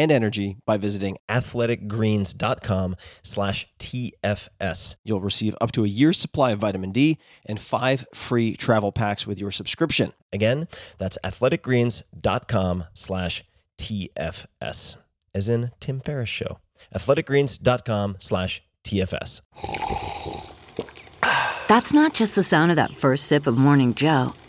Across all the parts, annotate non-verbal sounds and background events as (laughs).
and energy by visiting athleticgreens.com slash TFS. You'll receive up to a year's supply of vitamin D and five free travel packs with your subscription. Again, that's athleticgreens.com slash TFS, as in Tim Ferriss Show. athleticgreens.com slash TFS. That's not just the sound of that first sip of Morning Joe.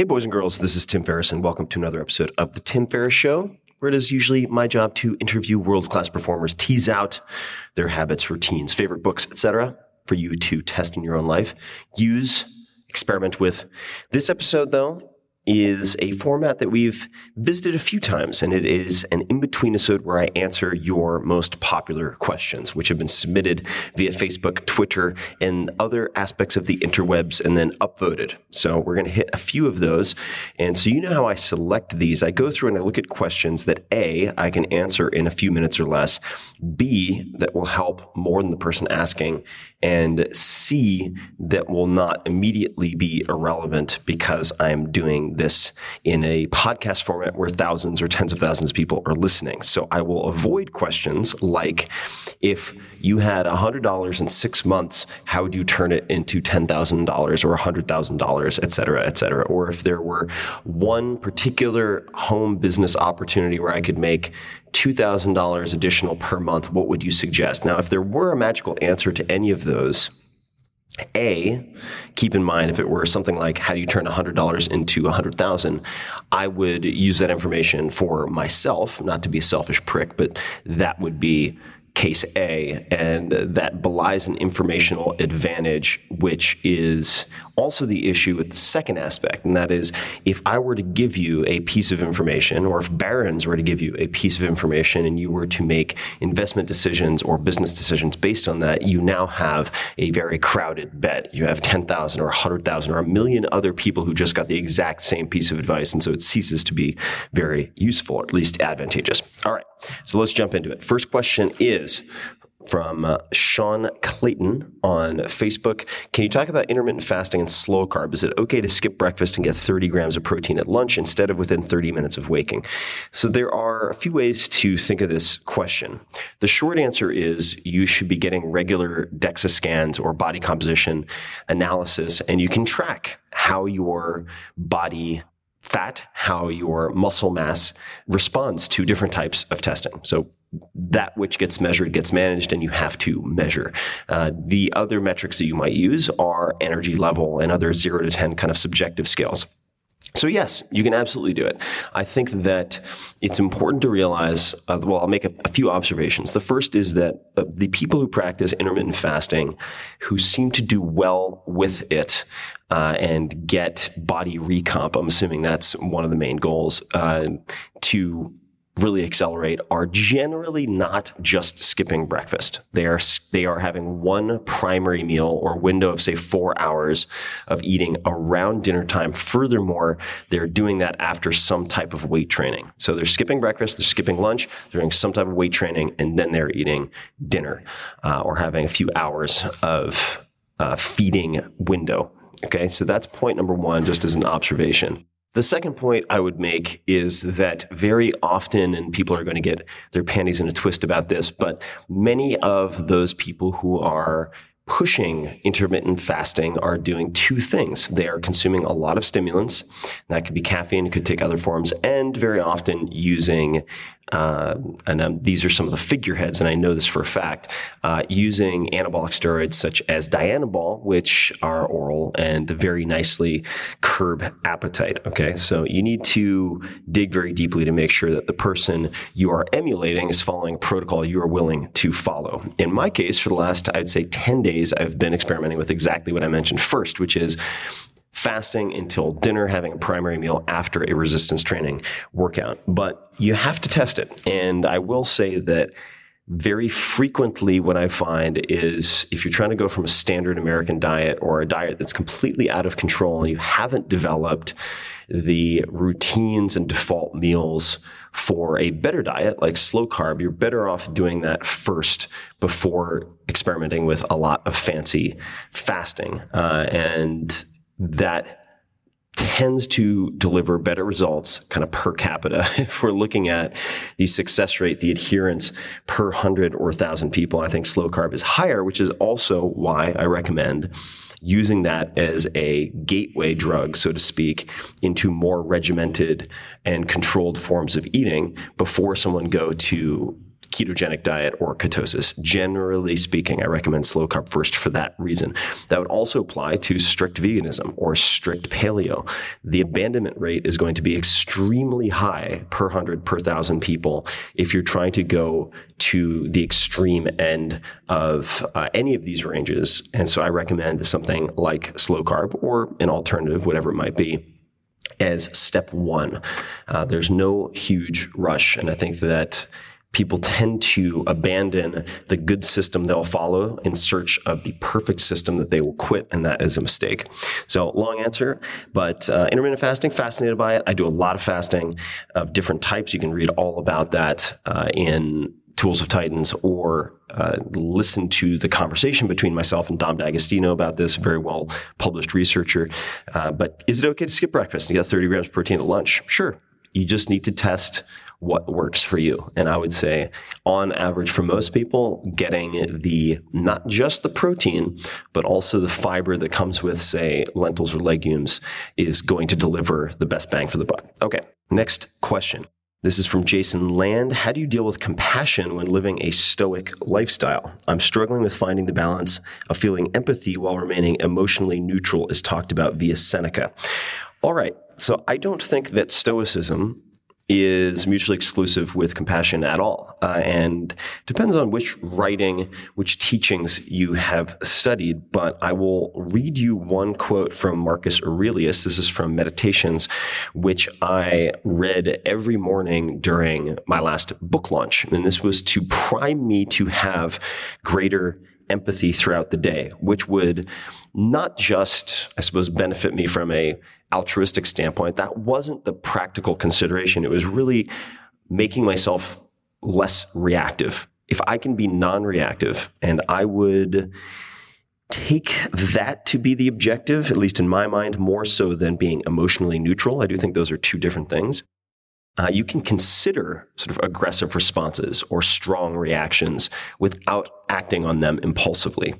Hey, boys and girls, this is Tim Ferriss, and welcome to another episode of The Tim Ferriss Show, where it is usually my job to interview world class performers, tease out their habits, routines, favorite books, etc., for you to test in your own life, use, experiment with. This episode, though, is a format that we've visited a few times, and it is an in between episode where I answer your most popular questions, which have been submitted via Facebook, Twitter, and other aspects of the interwebs and then upvoted. So we're going to hit a few of those. And so you know how I select these. I go through and I look at questions that A, I can answer in a few minutes or less, B, that will help more than the person asking, and C, that will not immediately be irrelevant because I'm doing this in a podcast format where thousands or tens of thousands of people are listening. So I will avoid questions like if you had $100 in six months, how would you turn it into $10,000 or $100,000, et cetera, et cetera? Or if there were one particular home business opportunity where I could make $2,000 additional per month, what would you suggest? Now, if there were a magical answer to any of those, a, keep in mind if it were something like how do you turn $100 into 100,000, I would use that information for myself, not to be a selfish prick, but that would be case A, and that belies an informational advantage, which is also the issue with the second aspect, and that is if I were to give you a piece of information, or if Barron's were to give you a piece of information and you were to make investment decisions or business decisions based on that, you now have a very crowded bet. You have 10,000 or 100,000 or a million other people who just got the exact same piece of advice, and so it ceases to be very useful, or at least advantageous. All right, so let's jump into it. First question is from uh, Sean Clayton on Facebook. Can you talk about intermittent fasting and slow carb? Is it okay to skip breakfast and get 30 grams of protein at lunch instead of within 30 minutes of waking? So there are a few ways to think of this question. The short answer is you should be getting regular DEXA scans or body composition analysis, and you can track how your body fat, how your muscle mass responds to different types of testing. So that which gets measured gets managed and you have to measure. Uh, the other metrics that you might use are energy level and other zero to 10 kind of subjective scales. So yes, you can absolutely do it. I think that it's important to realize. Uh, well, I'll make a, a, few observations. The first is that uh, the people who practice intermittent fasting, who seem to do well with it uh, and get body recomp, I'm assuming that's one of the main goals uh, to really accelerate are generally not just skipping breakfast. They are they are having one primary meal or window of say 4 hours of eating around dinner time. Furthermore, they're doing that after some type of weight training. So they're skipping breakfast, they're skipping lunch, they're doing some type of weight training and then they're eating dinner uh, or having a few hours of uh, feeding window. Okay, so that's point number one, just as an observation. The second point I would make is that very often, and people are going to get their panties in a twist about this, but many of those people who are pushing intermittent fasting are doing two things. They are consuming a lot of stimulants. That could be caffeine, it could take other forms, and very often using uh, and um, these are some of the figureheads, and I know this for a fact, uh, using anabolic steroids such as Dianabol, which are oral and very nicely curb appetite. Okay, so you need to dig very deeply to make sure that the person you are emulating is following a protocol you are willing to follow. In my case, for the last, I'd say 10 days, I've been experimenting with exactly what I mentioned first, which is fasting until dinner, having a primary meal after a resistance training workout. But you have to test it. And I will say that very frequently what I find is if you're trying to go from a standard American diet or a diet that's completely out of control and you haven't developed the routines and default meals for a better diet like slow carb, you're better off doing that first before experimenting with a lot of fancy fasting. Uh, and that tends to deliver better results kind of per capita. (laughs) if we're looking at the success rate, the adherence per hundred or thousand people, I think slow carb is higher, which is also why I recommend using that as a gateway drug, so to speak, into more regimented and controlled forms of eating before someone go to ketogenic diet or ketosis. Generally speaking, I recommend slow carb first for that reason. That would also apply to strict veganism or strict paleo. The abandonment rate is going to be extremely high per hundred, per thousand people if you're trying to go to the extreme end of uh, any of these ranges. And so I recommend something like slow carb or an alternative, whatever it might be as step one. Uh, there's no huge rush. And I think that people tend to abandon the good system they'll follow in search of the perfect system that they will quit, and that is a mistake. So, long answer, but uh, intermittent fasting, fascinated by it. I do a lot of fasting of different types. You can read all about that uh, in Tools of Titans or uh, listen to the conversation between myself and Dom D'Agostino about this, very well published researcher. Uh, but is it okay to skip breakfast and get 30 grams of protein at lunch? Sure. You just need to test what works for you. And I would say, on average, for most people, getting the not just the protein, but also the fiber that comes with, say, lentils or legumes is going to deliver the best bang for the buck. Okay, next question. This is from Jason Land. How do you deal with compassion when living a stoic lifestyle? I'm struggling with finding the balance of feeling empathy while remaining emotionally neutral, as talked about via Seneca. All right. So I don't think that stoicism is mutually exclusive with compassion at all. Uh, and depends on which writing, which teachings you have studied. But I will read you one quote from Marcus Aurelius. This is from Meditations, which I read every morning during my last book launch. And this was to prime me to have greater empathy throughout the day, which would not just, I suppose, benefit me from a altruistic standpoint. That wasn't the practical consideration. It was really making myself less reactive. If I can be non-reactive and I would take that to be the objective, at least in my mind, more so than being emotionally neutral. I do think those are two different things uh, you can consider sort of aggressive responses or strong reactions without acting on them impulsively.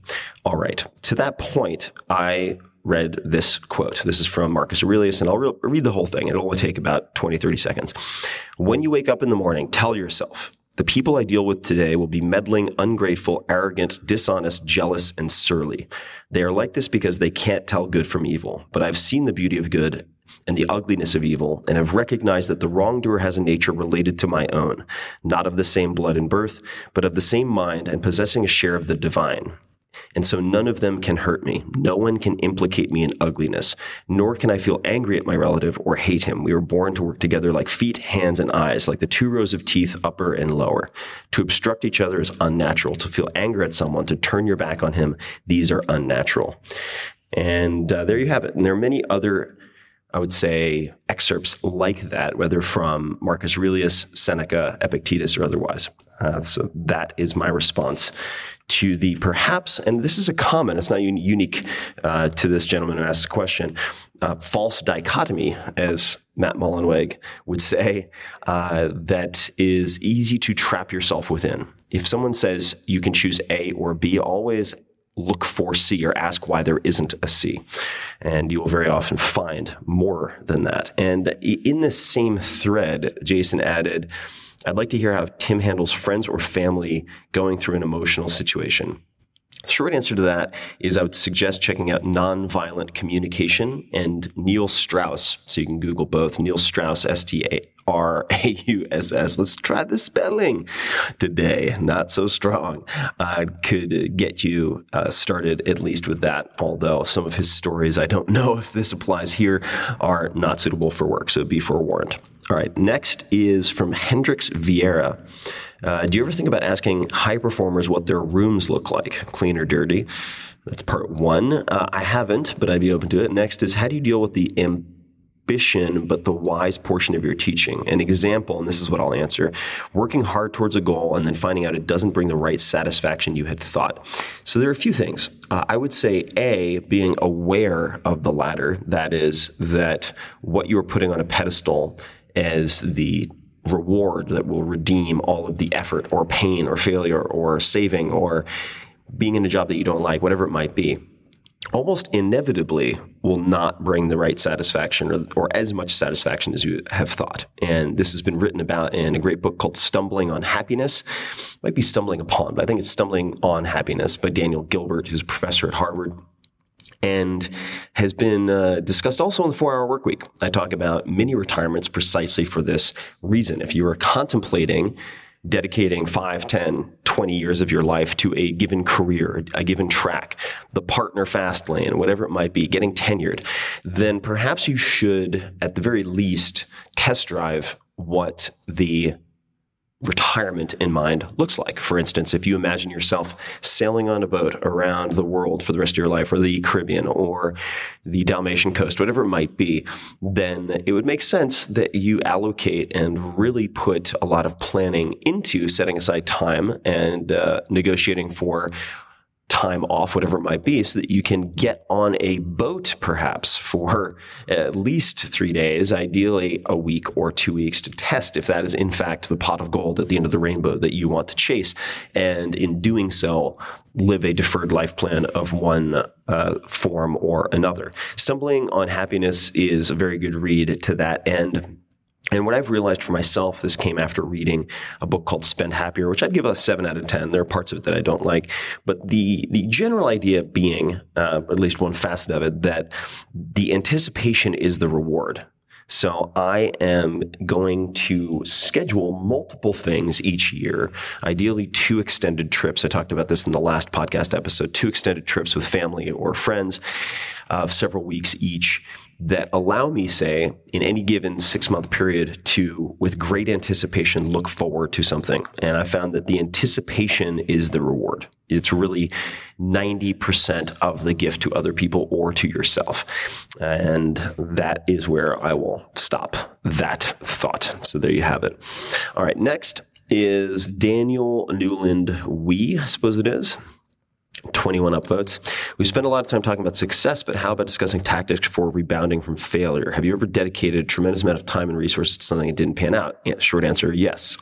All right. To that point, I read this quote. This is from Marcus Aurelius, and I'll re- read the whole thing. It'll only take about 20, 30 seconds. When you wake up in the morning, tell yourself, the people I deal with today will be meddling, ungrateful, arrogant, dishonest, jealous, and surly. They are like this because they can't tell good from evil. But I've seen the beauty of good and the ugliness of evil, and have recognized that the wrongdoer has a nature related to my own, not of the same blood and birth, but of the same mind and possessing a share of the divine. And so none of them can hurt me. No one can implicate me in ugliness, nor can I feel angry at my relative or hate him. We were born to work together like feet, hands, and eyes, like the two rows of teeth, upper and lower. To obstruct each other is unnatural. To feel anger at someone, to turn your back on him, these are unnatural. And uh, there you have it. And there are many other I would say, excerpts like that, whether from Marcus Aurelius, Seneca, Epictetus, or otherwise. Uh, so that is my response to the perhaps, and this is a common, it's not un- unique uh, to this gentleman who asked the question, uh, false dichotomy, as Matt Mullenweg would say, uh, that is easy to trap yourself within. If someone says you can choose A or B, always look for C or ask why there isn't a C. And you will very often find more than that. And in this same thread, Jason added, I'd like to hear how Tim handles friends or family going through an emotional situation. Short answer to that is I would suggest checking out Nonviolent Communication and Neil Strauss. So you can Google both Neil Strauss, S T R A U S S. Let's try the spelling today. Not so strong. Uh, could get you uh, started at least with that. Although some of his stories, I don't know if this applies here, are not suitable for work. So be forewarned. All right. Next is from Hendrix Vieira. Uh, do you ever think about asking high performers what their rooms look like, clean or dirty? That's part one. Uh, I haven't, but I'd be open to it. Next is how do you deal with the ambition, but the wise portion of your teaching? An example, and this is what I'll answer working hard towards a goal and then finding out it doesn't bring the right satisfaction you had thought. So there are a few things. Uh, I would say A, being aware of the latter, that is, that what you're putting on a pedestal as the reward that will redeem all of the effort or pain or failure or saving or being in a job that you don't like, whatever it might be, almost inevitably will not bring the right satisfaction or, or, as much satisfaction as you have thought. And this has been written about in a great book called Stumbling on Happiness. Might be stumbling upon, but I think it's Stumbling on Happiness by Daniel Gilbert, who's a professor at Harvard and has been uh, discussed also in the four hour work week. I talk about mini retirements precisely for this reason. If you are contemplating dedicating 5, 10, 20 years of your life to a given career, a given track, the partner fast lane, whatever it might be, getting tenured, then perhaps you should, at the very least, test drive what the retirement in mind looks like. For instance, if you imagine yourself sailing on a boat around the world for the rest of your life, or the Caribbean, or the Dalmatian coast, whatever it might be, then it would make sense that you allocate and really put a lot of planning into setting aside time and uh, negotiating for time off, whatever it might be, so that you can get on a boat perhaps for at least three days, ideally a week or two weeks to test if that is in fact the pot of gold at the end of the rainbow that you want to chase. And in doing so, live a deferred life plan of one uh, form or another. Stumbling on Happiness is a very good read to that end. And what I've realized for myself, this came after reading a book called Spend Happier, which I'd give a seven out of 10. There are parts of it that I don't like. But the, the general idea being, uh, at least one facet of it, that the anticipation is the reward. So I am going to schedule multiple things each year, ideally two extended trips. I talked about this in the last podcast episode, two extended trips with family or friends of several weeks each that allow me, say, in any given six month period to, with great anticipation, look forward to something. And I found that the anticipation is the reward. It's really 90% of the gift to other people or to yourself. And that is where I will stop that thought. So there you have it. All right. Next is Daniel Newland We, I suppose it is. 21 upvotes. We spend a lot of time talking about success, but how about discussing tactics for rebounding from failure? Have you ever dedicated a tremendous amount of time and resources to something that didn't pan out? Yeah, short answer, yes.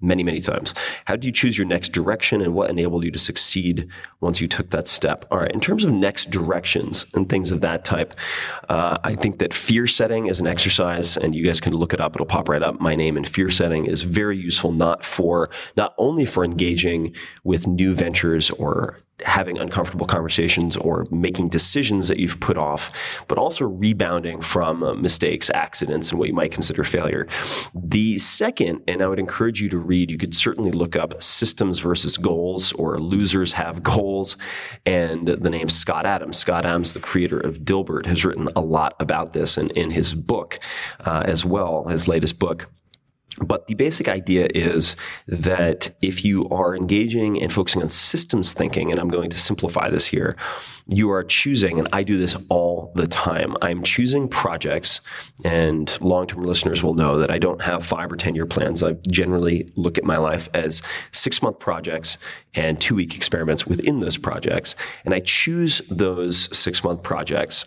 many, many times. How do you choose your next direction and what enabled you to succeed once you took that step? All right. In terms of next directions and things of that type, uh, I think that fear setting is an exercise and you guys can look it up. It'll pop right up. My name and fear setting is very useful, not for, not only for engaging with new ventures or having uncomfortable conversations or making decisions that you've put off, but also rebounding from uh, mistakes, accidents, and what you might consider failure. The second, and I would encourage you to read, you could certainly look up Systems versus Goals or Losers Have Goals, and the name Scott Adams. Scott Adams, the creator of Dilbert, has written a lot about this and in his book uh, as well, his latest book. But the basic idea is that if you are engaging and focusing on systems thinking, and I'm going to simplify this here, you are choosing, and I do this all the time, I'm choosing projects, and long term listeners will know that I don't have five or 10 year plans. I generally look at my life as six month projects and two week experiments within those projects. And I choose those six month projects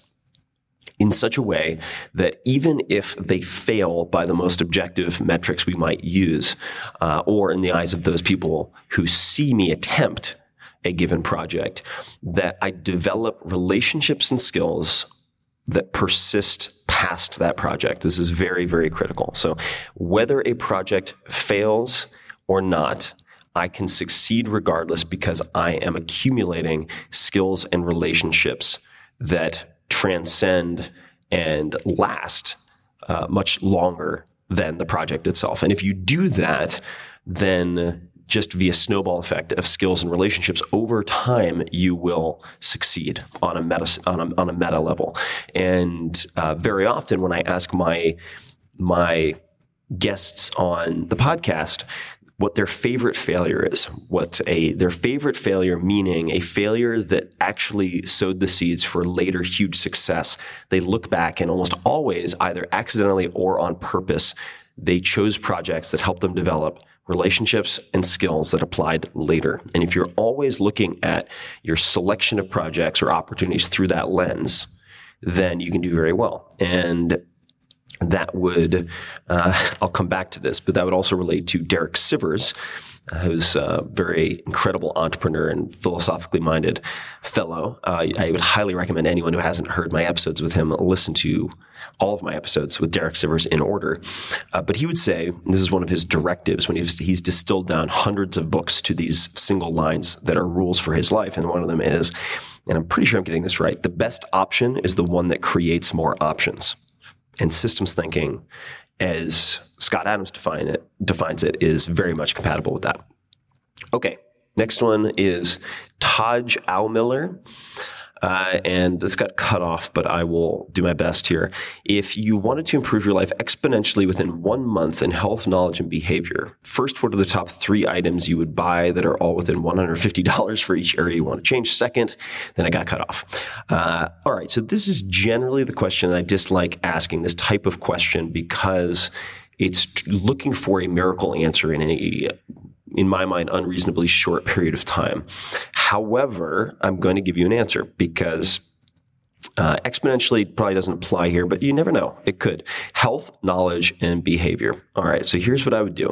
in such a way that even if they fail by the most objective metrics we might use, uh, or in the eyes of those people who see me attempt a given project, that I develop relationships and skills that persist past that project. This is very, very critical. So whether a project fails or not, I can succeed regardless because I am accumulating skills and relationships that transcend and last uh, much longer than the project itself. And if you do that, then just via snowball effect of skills and relationships over time, you will succeed on a meta on a, on a meta level. And uh, very often, when I ask my my guests on the podcast, what their favorite failure is. What a their favorite failure meaning a failure that actually sowed the seeds for later huge success. They look back and almost always either accidentally or on purpose they chose projects that helped them develop relationships and skills that applied later. And if you're always looking at your selection of projects or opportunities through that lens, then you can do very well. And that would, uh, (laughs) I'll come back to this, but that would also relate to Derek Sivers, uh, who's a very incredible entrepreneur and philosophically minded fellow. Uh, I would highly recommend anyone who hasn't heard my episodes with him listen to all of my episodes with Derek Sivers in order. Uh, but he would say, this is one of his directives when he's, he's distilled down hundreds of books to these single lines that are rules for his life. And one of them is, and I'm pretty sure I'm getting this right, the best option is the one that creates more options and systems thinking, as Scott Adams define it, defines it, is very much compatible with that. Okay, next one is Taj Aumiller. Uh, and this got cut off, but I will do my best here. If you wanted to improve your life exponentially within one month in health, knowledge, and behavior, first, what are the top three items you would buy that are all within $150 for each area you want to change? Second, then I got cut off. Uh, all right, so this is generally the question I dislike asking, this type of question, because it's looking for a miracle answer in a in my mind, unreasonably short period of time. However, I'm going to give you an answer because uh, exponentially probably doesn't apply here, but you never know. It could. Health, knowledge, and behavior. All right. So here's what I would do.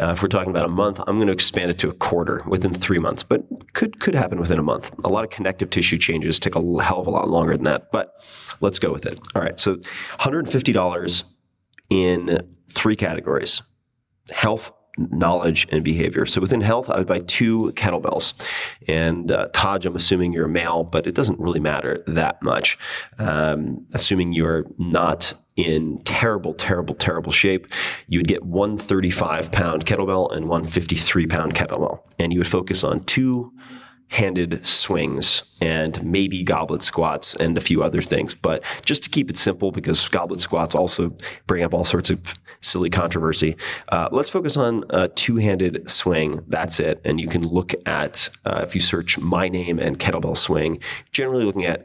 Uh, if we're talking about a month, I'm going to expand it to a quarter within three months, but could could happen within a month. A lot of connective tissue changes take a hell of a lot longer than that, but let's go with it. All right. So $150 in three categories: health, knowledge and behavior. So within health, I would buy two kettlebells. And uh, Taj, I'm assuming you're a male, but it doesn't really matter that much. Um, assuming you're not in terrible, terrible, terrible shape, you would get one 35 pound kettlebell and one 53 pound kettlebell. And you would focus on two handed swings and maybe goblet squats and a few other things. But just to keep it simple, because goblet squats also bring up all sorts of silly controversy, uh, let's focus on a two handed swing. That's it. And you can look at, uh, if you search my name and kettlebell swing, generally looking at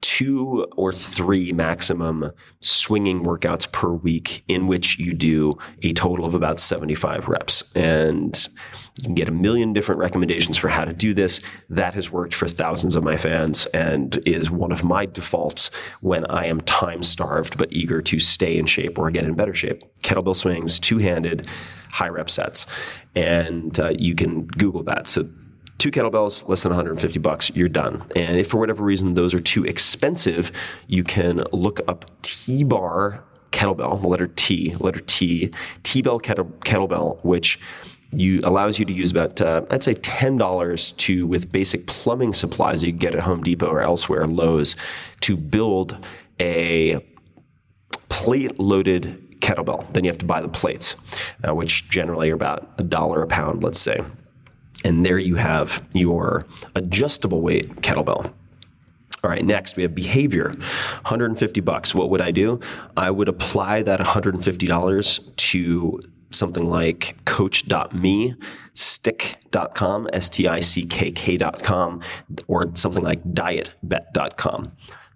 two or three maximum swinging workouts per week in which you do a total of about 75 reps. And you can get a million different recommendations for how to do this. That has worked for thousands of my fans and is one of my defaults when I am time starved but eager to stay in shape or get in better shape. Kettlebell swings, two handed, high rep sets. And uh, you can Google that. So two kettlebells, less than 150 bucks, you're done. And if for whatever reason those are too expensive, you can look up T bar kettlebell, the letter T, letter T, T bell kettle, kettlebell, which you allows you to use about uh, I'd say ten dollars to with basic plumbing supplies you get at Home Depot or elsewhere, Lowe's, to build a plate loaded kettlebell. Then you have to buy the plates, uh, which generally are about a dollar a pound, let's say. And there you have your adjustable weight kettlebell. All right, next we have behavior. 150 bucks. What would I do? I would apply that $150 to something like coach.me, stickK.com, S T I C K K.com, or something like dietbet.com.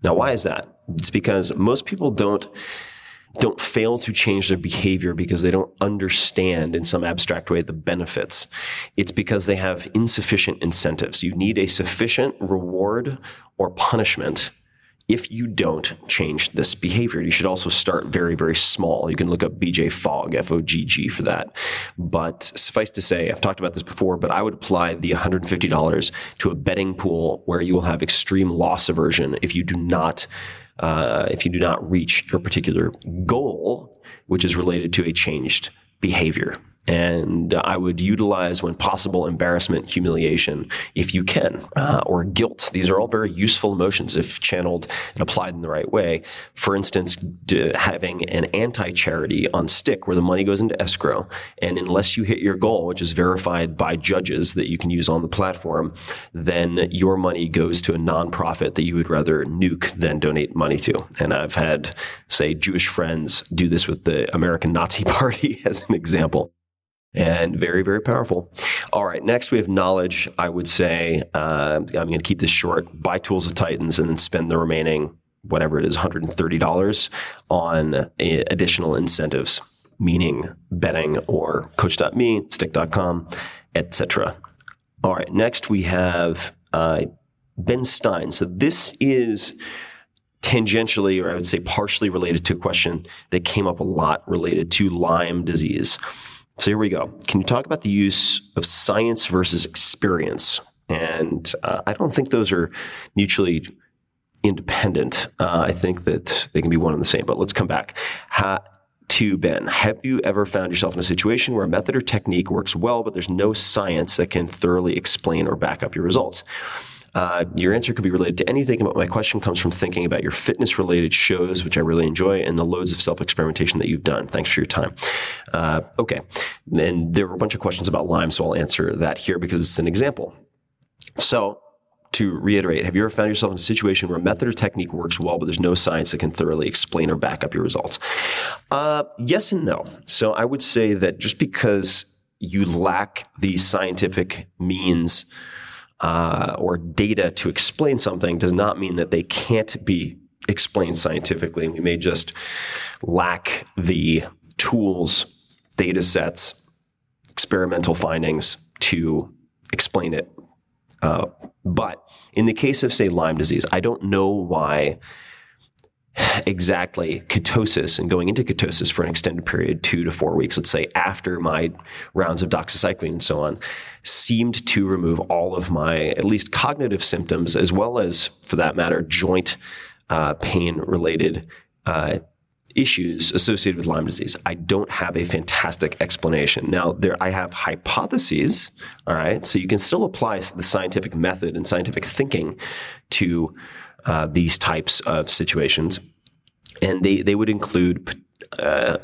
Now, why is that? It's because most people don't don't fail to change their behavior because they don't understand in some abstract way the benefits. It's because they have insufficient incentives. You need a sufficient reward or punishment if you don't change this behavior. You should also start very, very small. You can look up BJ Fogg, F O G G, for that. But suffice to say, I've talked about this before, but I would apply the $150 to a betting pool where you will have extreme loss aversion if you do not. Uh, if you do not reach your particular goal, which is related to a changed behavior. And I would utilize, when possible, embarrassment, humiliation, if you can, uh, or guilt. These are all very useful emotions if channeled and applied in the right way. For instance, having an anti charity on stick where the money goes into escrow. And unless you hit your goal, which is verified by judges that you can use on the platform, then your money goes to a nonprofit that you would rather nuke than donate money to. And I've had, say, Jewish friends do this with the American Nazi (laughs) Party as an example and very, very powerful. All right, next we have knowledge. I would say uh, I'm going to keep this short. Buy Tools of Titans and then spend the remaining whatever it is, $130 on uh, additional incentives, meaning betting or Coach.me, StickK.com, etc. All right, next we have uh, Ben Stein. So this is tangentially, or I would say partially related to a question that came up a lot related to Lyme disease. So here we go. Can you talk about the use of science versus experience? And uh, I don't think those are mutually independent. Uh, I think that they can be one and the same. But let's come back. Ha- to Ben, have you ever found yourself in a situation where a method or technique works well, but there's no science that can thoroughly explain or back up your results? Uh, your answer could be related to anything, but my question comes from thinking about your fitness related shows, which I really enjoy, and the loads of self experimentation that you've done. Thanks for your time. Uh, okay. And there were a bunch of questions about Lyme, so I'll answer that here because it's an example. So, to reiterate, have you ever found yourself in a situation where a method or technique works well, but there's no science that can thoroughly explain or back up your results? Uh, yes and no. So I would say that just because you lack the scientific means uh, or data to explain something does not mean that they can't be explained scientifically. We may just lack the tools, data sets, experimental findings to explain it. Uh, but in the case of, say, Lyme disease, I don't know why exactly ketosis and going into ketosis for an extended period, two to four weeks, let's say after my rounds of doxycycline and so on, seemed to remove all of my at least cognitive symptoms, as well as, for that matter, joint uh, pain related uh, issues associated with Lyme disease. I don't have a fantastic explanation. Now, there I have hypotheses. All right, so you can still apply the scientific method and scientific thinking to uh, these types of situations, and they they would include. Uh,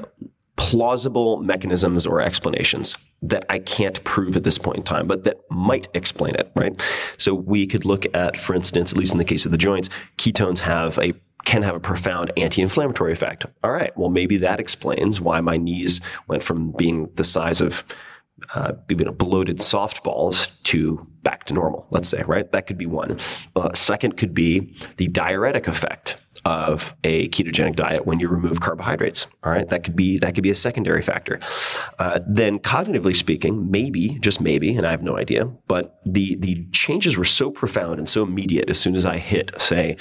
plausible mechanisms or explanations that I can't prove at this point in time, but that might explain it, right? So we could look at, for instance, at least in the case of the joints, ketones have a can have a profound anti-inflammatory effect. All right, well maybe that explains why my knees went from being the size of uh, you know, bloated softballs to back to normal, let's say, right? That could be one. Uh, second could be the diuretic effect of a ketogenic diet when you remove carbohydrates. All right, that could be that could be a secondary factor. Uh, then, cognitively speaking, maybe just maybe, and I have no idea, but the the changes were so profound and so immediate as soon as I hit, say,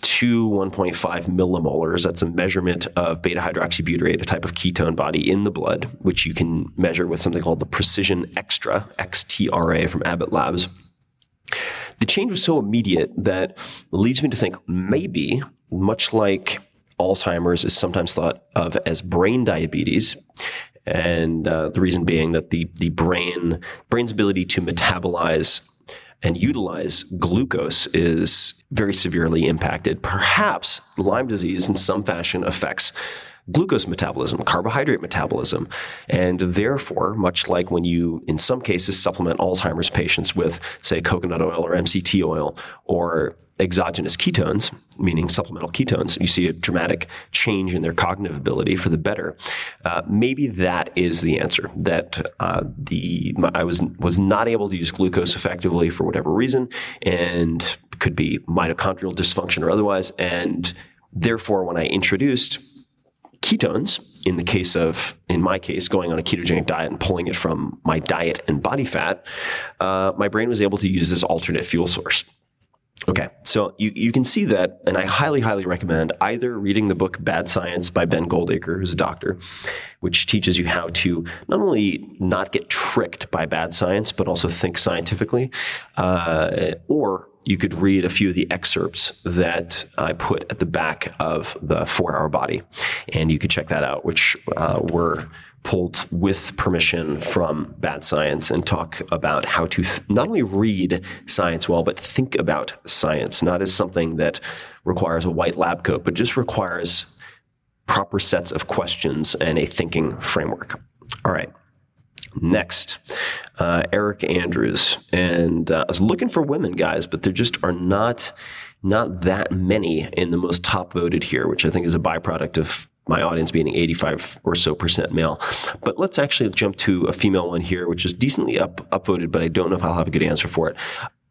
1.2, 1.5 millimolars. That's a measurement of beta hydroxybutyrate, a type of ketone body in the blood, which you can measure with something called the Precision Xtra, XTRA from Abbott Labs. The change was so immediate that leads me to think maybe, much like Alzheimer's is sometimes thought of as brain diabetes, and uh, the reason being that the the brain brain's ability to metabolize and utilize glucose is very severely impacted. Perhaps Lyme disease in some fashion affects glucose metabolism, carbohydrate metabolism. And therefore, much like when you, in some cases, supplement Alzheimer's patients with, say, coconut oil or MCT oil or exogenous ketones, meaning supplemental ketones, you see a dramatic change in their cognitive ability for the better. Uh, maybe that is the answer. That uh, the I was was not able to use glucose effectively for whatever reason, and could be mitochondrial dysfunction or otherwise, and therefore, when I introduced ketones, in the case of, in my case, going on a ketogenic diet and pulling it from my diet and body fat, uh, my brain was able to use this alternate fuel source. Okay, so you, you can see that, and I highly, highly recommend either reading the book Bad Science by Ben Goldacre, who's a doctor, which teaches you how to not only not get tricked by bad science, but also think scientifically, uh, or you could read a few of the excerpts that I put at the back of the Four Hour Body, and you could check that out, which uh, were pulled with permission from Bad Science and talk about how to th- not only read science well, but think about science, not as something that requires a white lab coat, but just requires proper sets of questions and a thinking framework. All right. Next, uh, Eric Andrews, and uh, I was looking for women, guys, but there just are not not that many in the most top voted here, which I think is a byproduct of my audience being 85 or so percent male. But let's actually jump to a female one here, which is decently up upvoted, but I don't know if I'll have a good answer for it.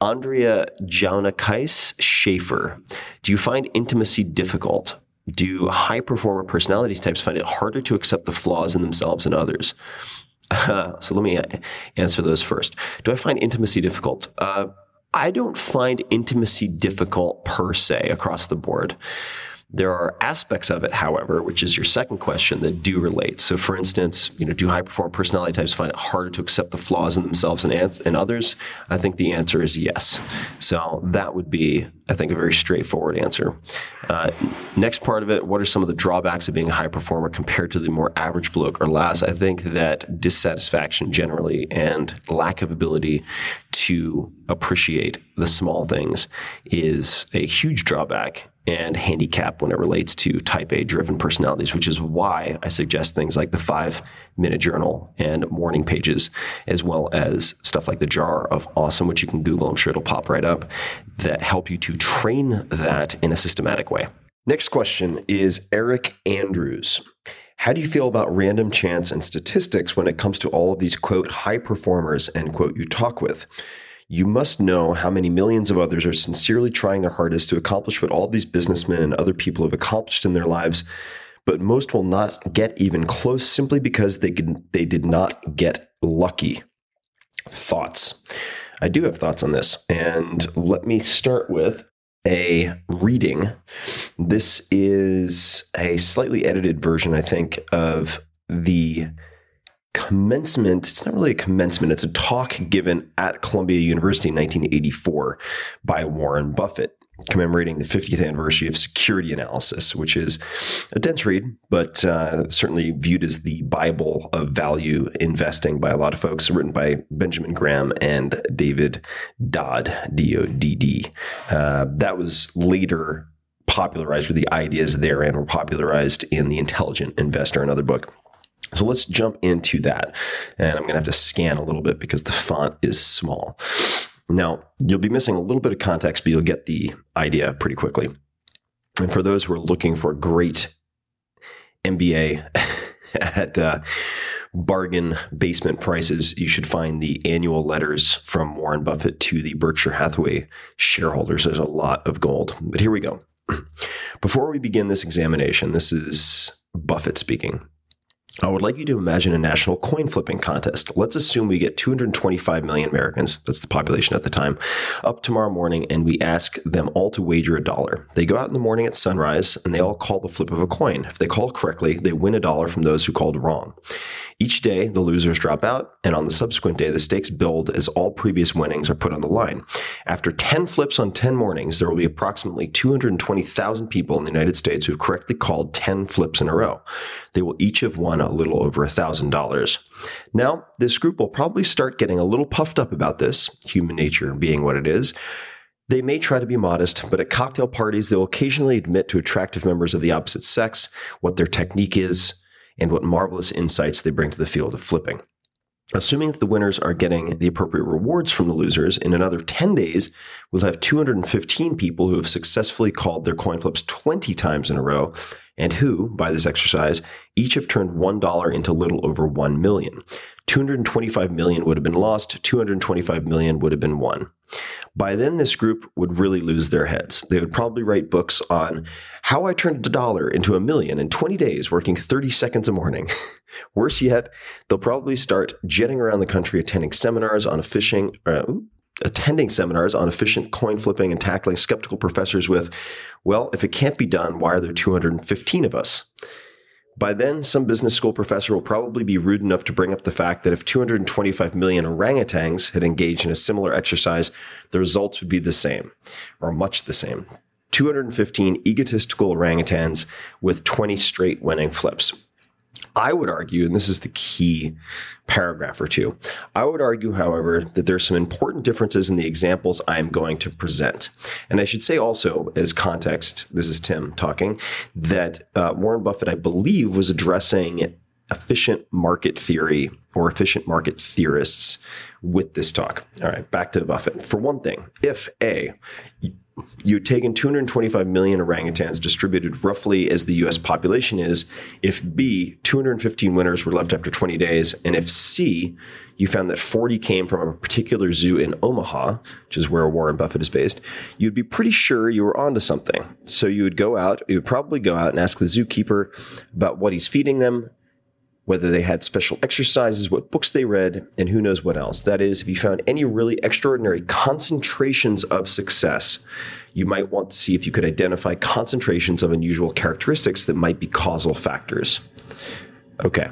Andrea Jaunakais Schaefer, do you find intimacy difficult? Do high performer personality types find it harder to accept the flaws in themselves and others? Uh, (laughs) so let me answer those first. Do I find intimacy difficult? Uh, I don't find intimacy difficult per se across the board. There are aspects of it, however, which is your second question, that do relate. So, for instance, you know, do high performing personality types find it harder to accept the flaws in themselves and, and others? I think the answer is yes. So that would be, I think, a very straightforward answer. Uh, next part of it, what are some of the drawbacks of being a high performer compared to the more average bloke or lass? I think that dissatisfaction generally and lack of ability to appreciate the small things is a huge drawback and handicap when it relates to type A driven personalities, which is why I suggest things like the five minute journal and morning pages, as well as stuff like the jar of awesome, which you can Google. I'm sure it'll pop right up that help you to train that in a systematic way. Next question is Eric Andrews. How do you feel about random chance and statistics when it comes to all of these quote high performers end quote you talk with? You must know how many millions of others are sincerely trying their hardest to accomplish what all these businessmen and other people have accomplished in their lives, but most will not get even close simply because they, they did not get lucky. Thoughts. I do have thoughts on this, and let me start with a reading. This is a slightly edited version, I think, of the commencement. It's not really a commencement, it's a talk given at Columbia University in 1984 by Warren Buffett. Commemorating the 50th anniversary of security analysis, which is a dense read, but uh, certainly viewed as the Bible of value investing by a lot of folks, written by Benjamin Graham and David Dodd, D O D D. Uh, that was later popularized, or the ideas therein were popularized in The Intelligent Investor, another book. So let's jump into that. And I'm going to have to scan a little bit because the font is small. Now, you'll be missing a little bit of context, but you'll get the idea pretty quickly. And for those who are looking for great MBA (laughs) at uh, bargain basement prices, you should find the annual letters from Warren Buffett to the Berkshire Hathaway shareholders. There's a lot of gold. But here we go. (clears throat) Before we begin this examination, this is Buffett speaking. I would like you to imagine a national coin flipping contest. Let's assume we get 225 million Americans, that's the population at the time, up tomorrow morning and we ask them all to wager a dollar. They go out in the morning at sunrise and they all call the flip of a coin. If they call correctly, they win a dollar from those who called wrong. Each day, the losers drop out, and on the subsequent day, the stakes build as all previous winnings are put on the line. After 10 flips on 10 mornings, there will be approximately 220,000 people in the United States who've correctly called 10 flips in a row. They will each have won a little over $1,000. Now, this group will probably start getting a little puffed up about this, human nature being what it is. They may try to be modest, but at cocktail parties, they will occasionally admit to attractive members of the opposite sex what their technique is and what marvelous insights they bring to the field of flipping. Assuming that the winners are getting the appropriate rewards from the losers, in another 10 days, we'll have 215 people who have successfully called their coin flips 20 times in a row, and who, by this exercise, each have turned $1 into little over 1 million. 225 million would have been lost, 225 million would have been won. By then, this group would really lose their heads. They would probably write books on how I turned a dollar into a million in 20 days, working 30 seconds a morning. (laughs) Worse yet, they'll probably start jetting around the country attending seminars on fishing. Uh, attending seminars on efficient coin flipping and tackling skeptical professors with, well, if it can't be done, why are there 215 of us? By then, some business school professor will probably be rude enough to bring up the fact that if 225 million orangutans had engaged in a similar exercise, the results would be the same, or much the same. 215 egotistical orangutans with 20 straight winning flips. I would argue, and this is the key paragraph or two, I would argue, however, that there's some important differences in the examples I'm going to present. And I should say also, as context, this is Tim talking, that uh, Warren Buffett, I believe, was addressing efficient market theory or efficient market theorists with this talk. All right, back to Buffett. For one thing, if A, you'd taken 225 million orangutans distributed roughly as the US population is, if B, 215 winners were left after 20 days, and if C, you found that 40 came from a particular zoo in Omaha, which is where Warren Buffett is based, you'd be pretty sure you were onto something. So you would go out, you would probably go out and ask the zookeeper about what he's feeding them, whether they had special exercises, what books they read, and who knows what else. That is, if you found any really extraordinary concentrations of success, you might want to see if you could identify concentrations of unusual characteristics that might be causal factors. Okay.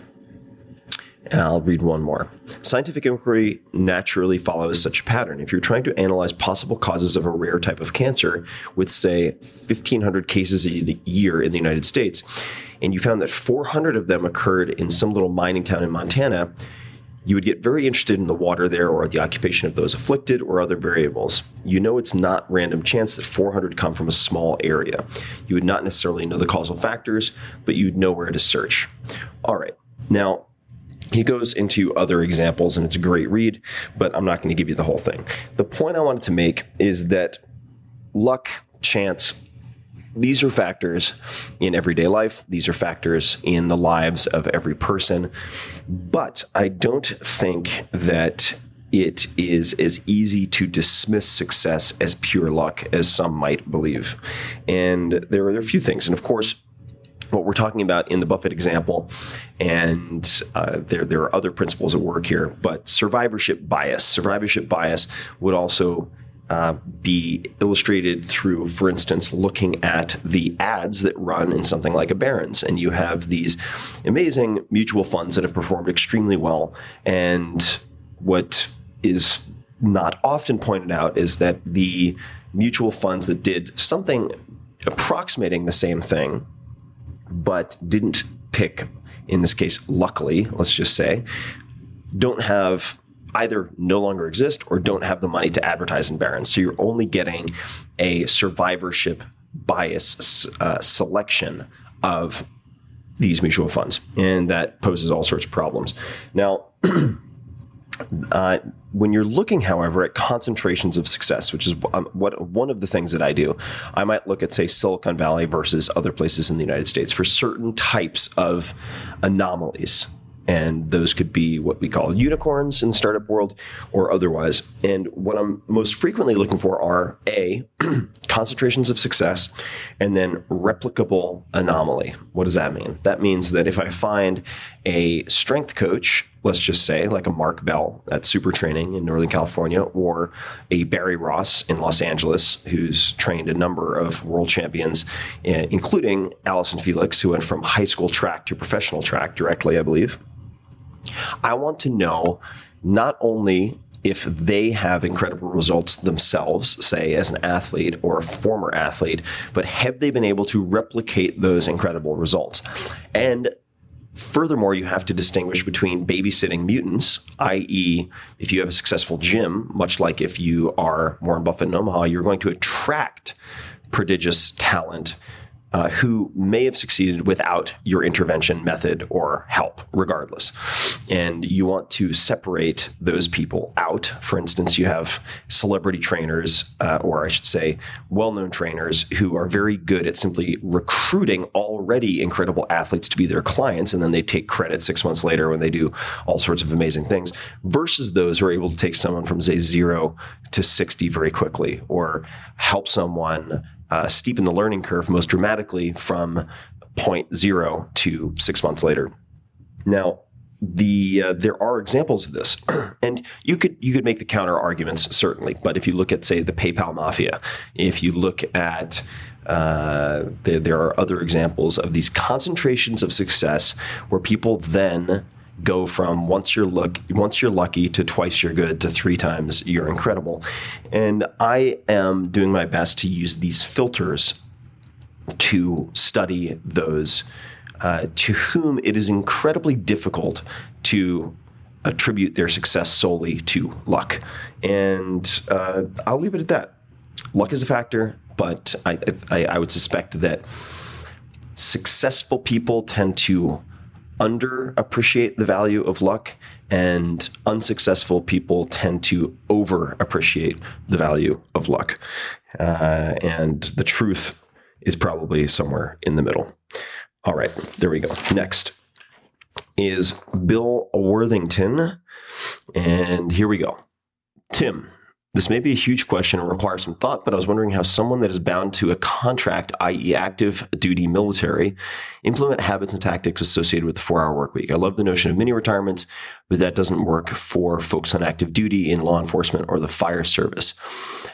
I'll read one more. Scientific inquiry naturally follows such a pattern. If you're trying to analyze possible causes of a rare type of cancer with, say, 1,500 cases a year in the United States, and you found that 400 of them occurred in some little mining town in Montana, you would get very interested in the water there or the occupation of those afflicted or other variables. You know it's not random chance that 400 come from a small area. You would not necessarily know the causal factors, but you'd know where to search. All right. Now, he goes into other examples and it's a great read, but I'm not going to give you the whole thing. The point I wanted to make is that luck, chance, these are factors in everyday life. These are factors in the lives of every person. But I don't think that it is as easy to dismiss success as pure luck as some might believe. And there are, a few things. And of course, what we're talking about in the Buffett example, and uh, there there are other principles at work here, but survivorship bias. Survivorship bias would also uh, be illustrated through, for instance, looking at the ads that run in something like a Barron's. And you have these amazing mutual funds that have performed extremely well. And what is not often pointed out is that the mutual funds that did something approximating the same thing, but didn't pick, in this case, luckily, let's just say, don't have either no longer exist or don't have the money to advertise in Barron's. So you're only getting a survivorship bias uh, selection of these mutual funds, and that poses all sorts of problems. Now, (clears throat) uh, when you're looking, however, at concentrations of success, which is um, what one of the things that I do, I might look at say Silicon Valley versus other places in the United States for certain types of anomalies And those could be what we call unicorns in the startup world or otherwise. And what I'm most frequently looking for are A, (clears throat) concentrations of success, and then replicable anomaly. What does that mean? That means that if I find a strength coach, let's just say, like a Mark Bell at Super Training in Northern California, or a Barry Ross in Los Angeles, who's trained a number of world champions, eh, including Allison Felix, who went from high school track to professional track directly, I believe. I want to know not only if they have incredible results themselves, say as an athlete or a former athlete, but have they been able to replicate those incredible results? And Furthermore, you have to distinguish between babysitting mutants, i.e., if you have a successful gym, much like if you are Warren Buffett in Omaha, you're going to attract prodigious talent uh, who may have succeeded without your intervention method or help, regardless. And you want to separate those people out. For instance, you have celebrity trainers, uh, or I should say, well known trainers who are very good at simply recruiting already incredible athletes to be their clients, and then they take credit six months later when they do all sorts of amazing things, versus those who are able to take someone from, say, zero to 60 very quickly, or help someone uh, steepen the learning curve most dramatically from point zero to six months later. Now, the uh, there are examples of this, (clears throat) and you could you could make the counter arguments certainly. But if you look at say the PayPal mafia, if you look at uh, there, there are other examples of these concentrations of success where people then go from once you're look once you're lucky to twice you're good to three times you're incredible. And I am doing my best to use these filters to study those uh, to whom it is incredibly difficult to attribute their success solely to luck. And uh, I'll leave it at that. Luck is a factor, but I, I, I would suspect that successful people tend to underappreciate the value of luck, and unsuccessful people tend to over appreciate the value of luck. Uh, and the truth is probably somewhere in the middle. All right, there we go. Next is Bill Worthington. And here we go. Tim, this may be a huge question and require some thought, but I was wondering how someone that is bound to a contract, i.e., active duty military, implement habits and tactics associated with the four hour work week. I love the notion of mini retirements, but that doesn't work for folks on active duty in law enforcement or the fire service.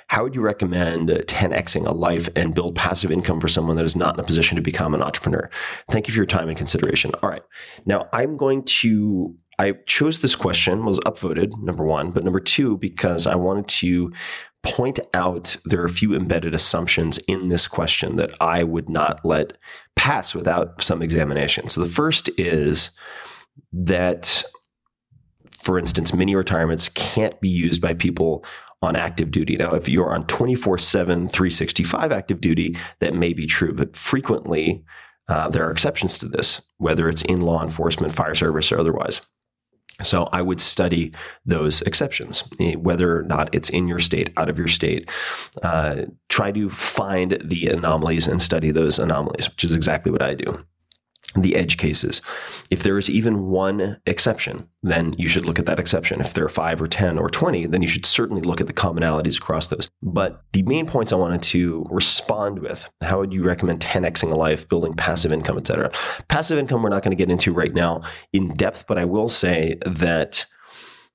How would you recommend 10xing a life and build passive income for someone that is not in a position to become an entrepreneur? Thank you for your time and consideration. All right. Now I'm going to I chose this question, was upvoted, number one, but number two, because I wanted to point out there are a few embedded assumptions in this question that I would not let pass without some examination. So the first is that, for instance, mini retirements can't be used by people on active duty. Now, if you're on 24 7, 365 active duty, that may be true, but frequently uh, there are exceptions to this, whether it's in law enforcement, fire service, or otherwise. So I would study those exceptions, eh, whether or not it's in your state, out of your state. Uh, try to find the anomalies and study those anomalies, which is exactly what I do the edge cases. If there is even one exception, then you should look at that exception. If there are five or 10 or 20, then you should certainly look at the commonalities across those. But the main points I wanted to respond with how would you recommend 10xing a life, building passive income, etc.? Passive income, we're not going to get into right now in depth, but I will say that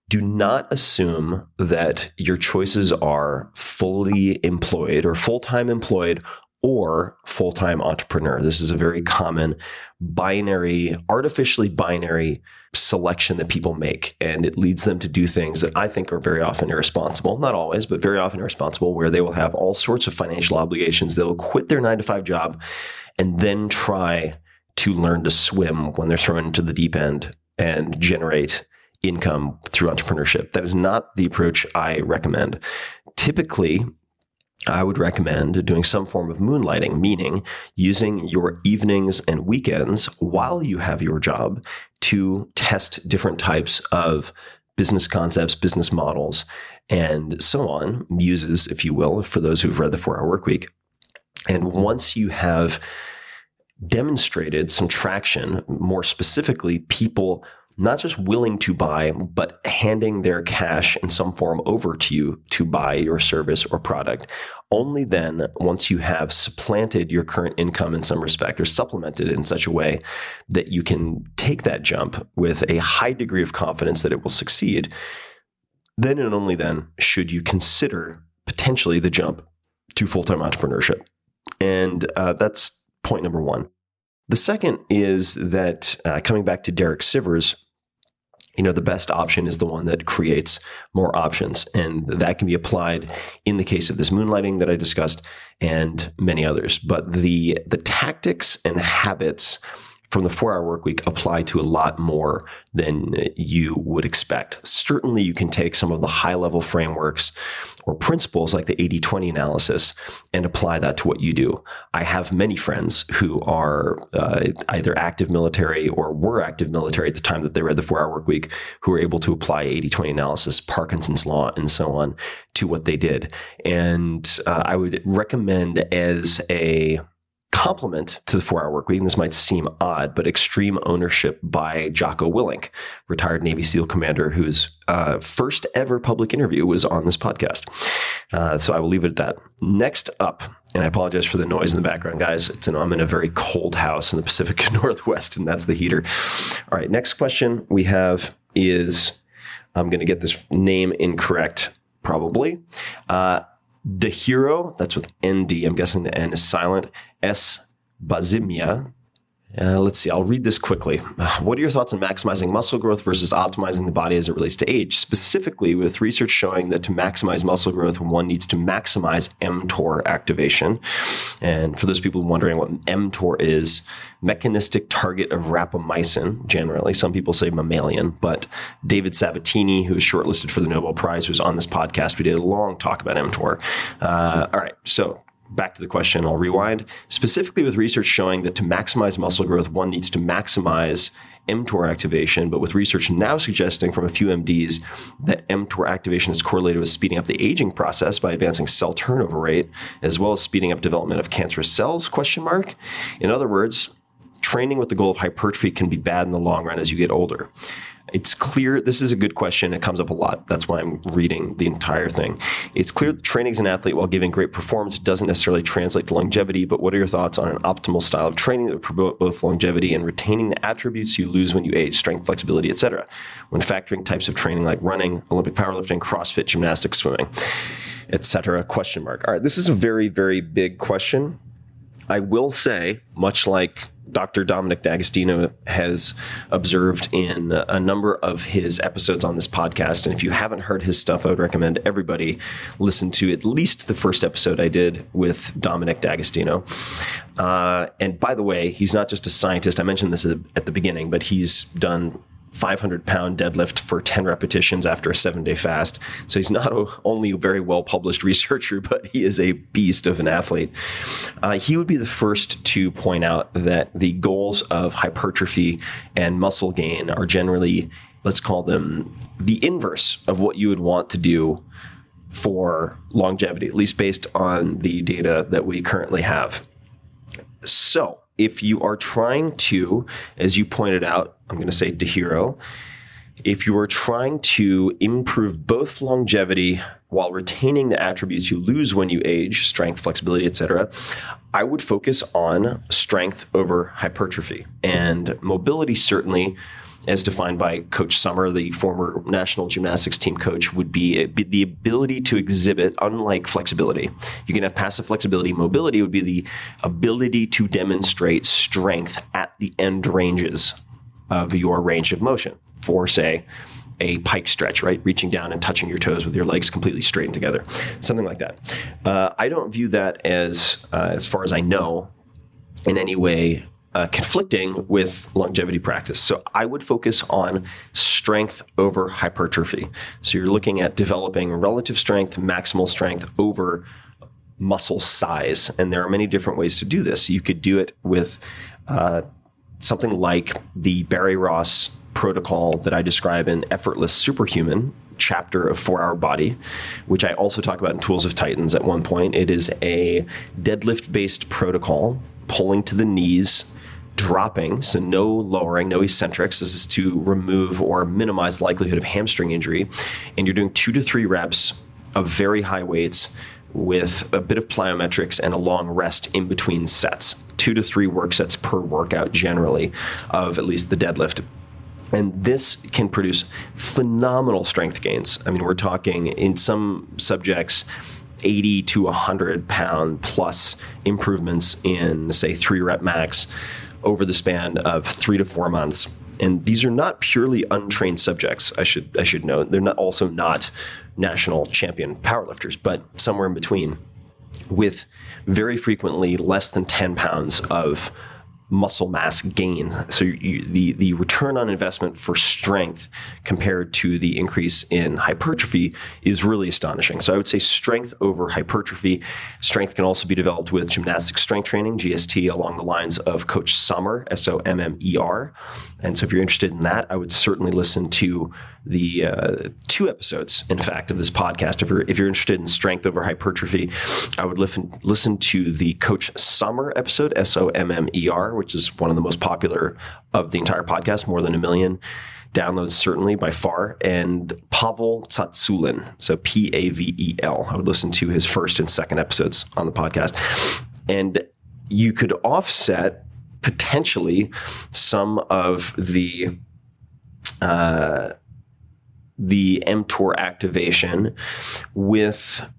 do not assume that your choices are fully employed or full time employed or full time entrepreneur. This is a very mm-hmm. common binary, artificially binary selection that people make. And it leads them to do things that I think are very often irresponsible. Not always, but very often irresponsible, where they will have all sorts of financial obligations. They'll quit their nine to five job and then try to learn to swim when they're thrown into the deep end and generate income through entrepreneurship. That is not the approach I recommend. Typically, I would recommend doing some form of moonlighting, meaning using your evenings and weekends while you have your job to test different types of business concepts, business models, and so on, muses, if you will, for those who've read the four hour work week. And once you have demonstrated some traction, more specifically, people not just willing to buy, but handing their cash in some form over to you to buy your service or product. Only then, once you have supplanted your current income in some respect or supplemented it in such a way that you can take that jump with a high degree of confidence that it will succeed, then and only then should you consider potentially the jump to full time entrepreneurship. And uh, that's point number one. The second is that uh, coming back to Derek Sivers, you know the best option is the one that creates more options. And that can be applied in the case of this moonlighting that i discussed and many others. But the the tactics and habits from the four hour work week apply to a lot more than you would expect. Certainly, you can take some of the high level frameworks or principles like the 80 20 analysis and apply that to what you do. I have many friends who are uh, either active military or were active military at the time that they read the four hour work week who were able to apply 80 20 analysis, Parkinson's law, and so on to what they did. And uh, I would recommend as a complement to the four hour work week, and this might seem odd, but extreme ownership by Jocko Willink, retired Navy SEAL commander whose uh, first ever public interview was on this podcast. Uh, so I will leave it at that. Next up, and I apologize for the noise in the background, guys. It's an, I'm in a very cold house in the Pacific (laughs) Northwest, and that's the heater. All right, next question we have is I'm going to get this name incorrect, probably. Uh, the hero, that's with ND. I'm guessing the N is silent. S. Bazimia. Uh, let's see, I'll read this quickly. (sighs) What are your thoughts on maximizing muscle growth versus optimizing the body as it relates to age? Specifically, with research showing that to maximize muscle growth, one needs to maximize mTOR activation. And for those people wondering what mTOR is, mechanistic target of rapamycin, generally. Some people say mammalian, but David Sabatini, who was shortlisted for the Nobel Prize, was on this podcast. We did a long talk about mTOR. Uh, all right, so back to the question, I'll rewind. Specifically, with research showing that to maximize muscle growth, one needs to maximize mTOR activation, but with research now suggesting from a few MDs that mTOR activation is correlated with speeding up the aging process by advancing cell turnover rate, as well as speeding up development of cancerous cells, question mark. In other words, training with the goal of hypertrophy can be bad in the long run as you get older. It's clear this is a good question. It comes up a lot. That's why I'm reading the entire thing. It's clear training as an athlete while giving great performance doesn't necessarily translate to longevity, but what are your thoughts on an optimal style of training that would promote both longevity and retaining the attributes you lose when you age, strength, flexibility, etc., when factoring types of training like running, Olympic powerlifting, CrossFit, gymnastics, swimming, etc. question mark. All right, this is a very very big question. I will say, much like Dr. Dominic D'Agostino has observed in a number of his episodes on this podcast. And if you haven't heard his stuff, I would recommend everybody listen to at least the first episode I did with Dominic D'Agostino. Uh, and by the way, he's not just a scientist. I mentioned this at the beginning, but he's done 500 pound deadlift for 10 repetitions after a seven day fast. So he's not only a very well published (laughs) researcher, but he is a beast of an athlete. Uh, he would be the first to point out that the goals of hypertrophy and muscle gain are generally, let's call them the inverse of what you would want to do for longevity, at least based on the data that we currently have. So, if you are trying to, as you pointed out, I'm going to say DeHero, if you are trying to improve both longevity while retaining the attributes you lose when you age, strength, flexibility, etc., I would focus on strength over hypertrophy. And mobility certainly as defined by Coach Sommer, the former national gymnastics team coach, would be the ability to exhibit, unlike flexibility. You can have passive flexibility. Mobility would be the ability to demonstrate strength at the end ranges of your range of motion for, say, a pike stretch, right? Reaching down and touching your toes with your legs completely straightened together, something like that. Uh, I don't view that as, uh, as far as I know, in any way uh, conflicting with longevity practice. So I would focus on strength over hypertrophy. So you're looking at developing relative strength, maximal strength over muscle size. And there are many different ways to do this. You could do it with uh, something like the Barry Ross protocol that I describe in Effortless Superhuman chapter of Four Hour Body, which I also talk about in Tools of Titans at one point. It is a deadlift based protocol, pulling to the knees dropping, so no lowering, no eccentrics. This is to remove or minimize likelihood of hamstring injury. And you're doing two to three reps of very high weights with a bit of plyometrics and a long rest in between sets. Two to three work sets per workout, generally, of at least the deadlift. And this can produce phenomenal strength gains. I mean, we're talking in some subjects, 80 to 100 pound plus improvements in, say, three rep max over the span of three to four months. And these are not purely untrained subjects. I should I should note they're not also not national champion powerlifters, but somewhere in between, with very frequently less than ten pounds of muscle mass gain. So you, the the return on investment for strength compared to the increase in hypertrophy is really astonishing. So I would say strength over hypertrophy. Strength can also be developed with gymnastic strength training (GST) along the lines of Coach Summer Sommer (S O M M E R). And so if you're interested in that, I would certainly listen to the uh, two episodes, in fact, of this podcast. If you're if you're interested in strength over hypertrophy, I would listen listen to the Coach Sommer episode (S O M M E R), which is one of the most popular of the entire podcast, more than a million downloads certainly by far, and Pavel Tsatsouline, so P A V E L. I would listen to his first and second episodes on the podcast, and you could offset potentially some of the. Uh, the mTOR activation with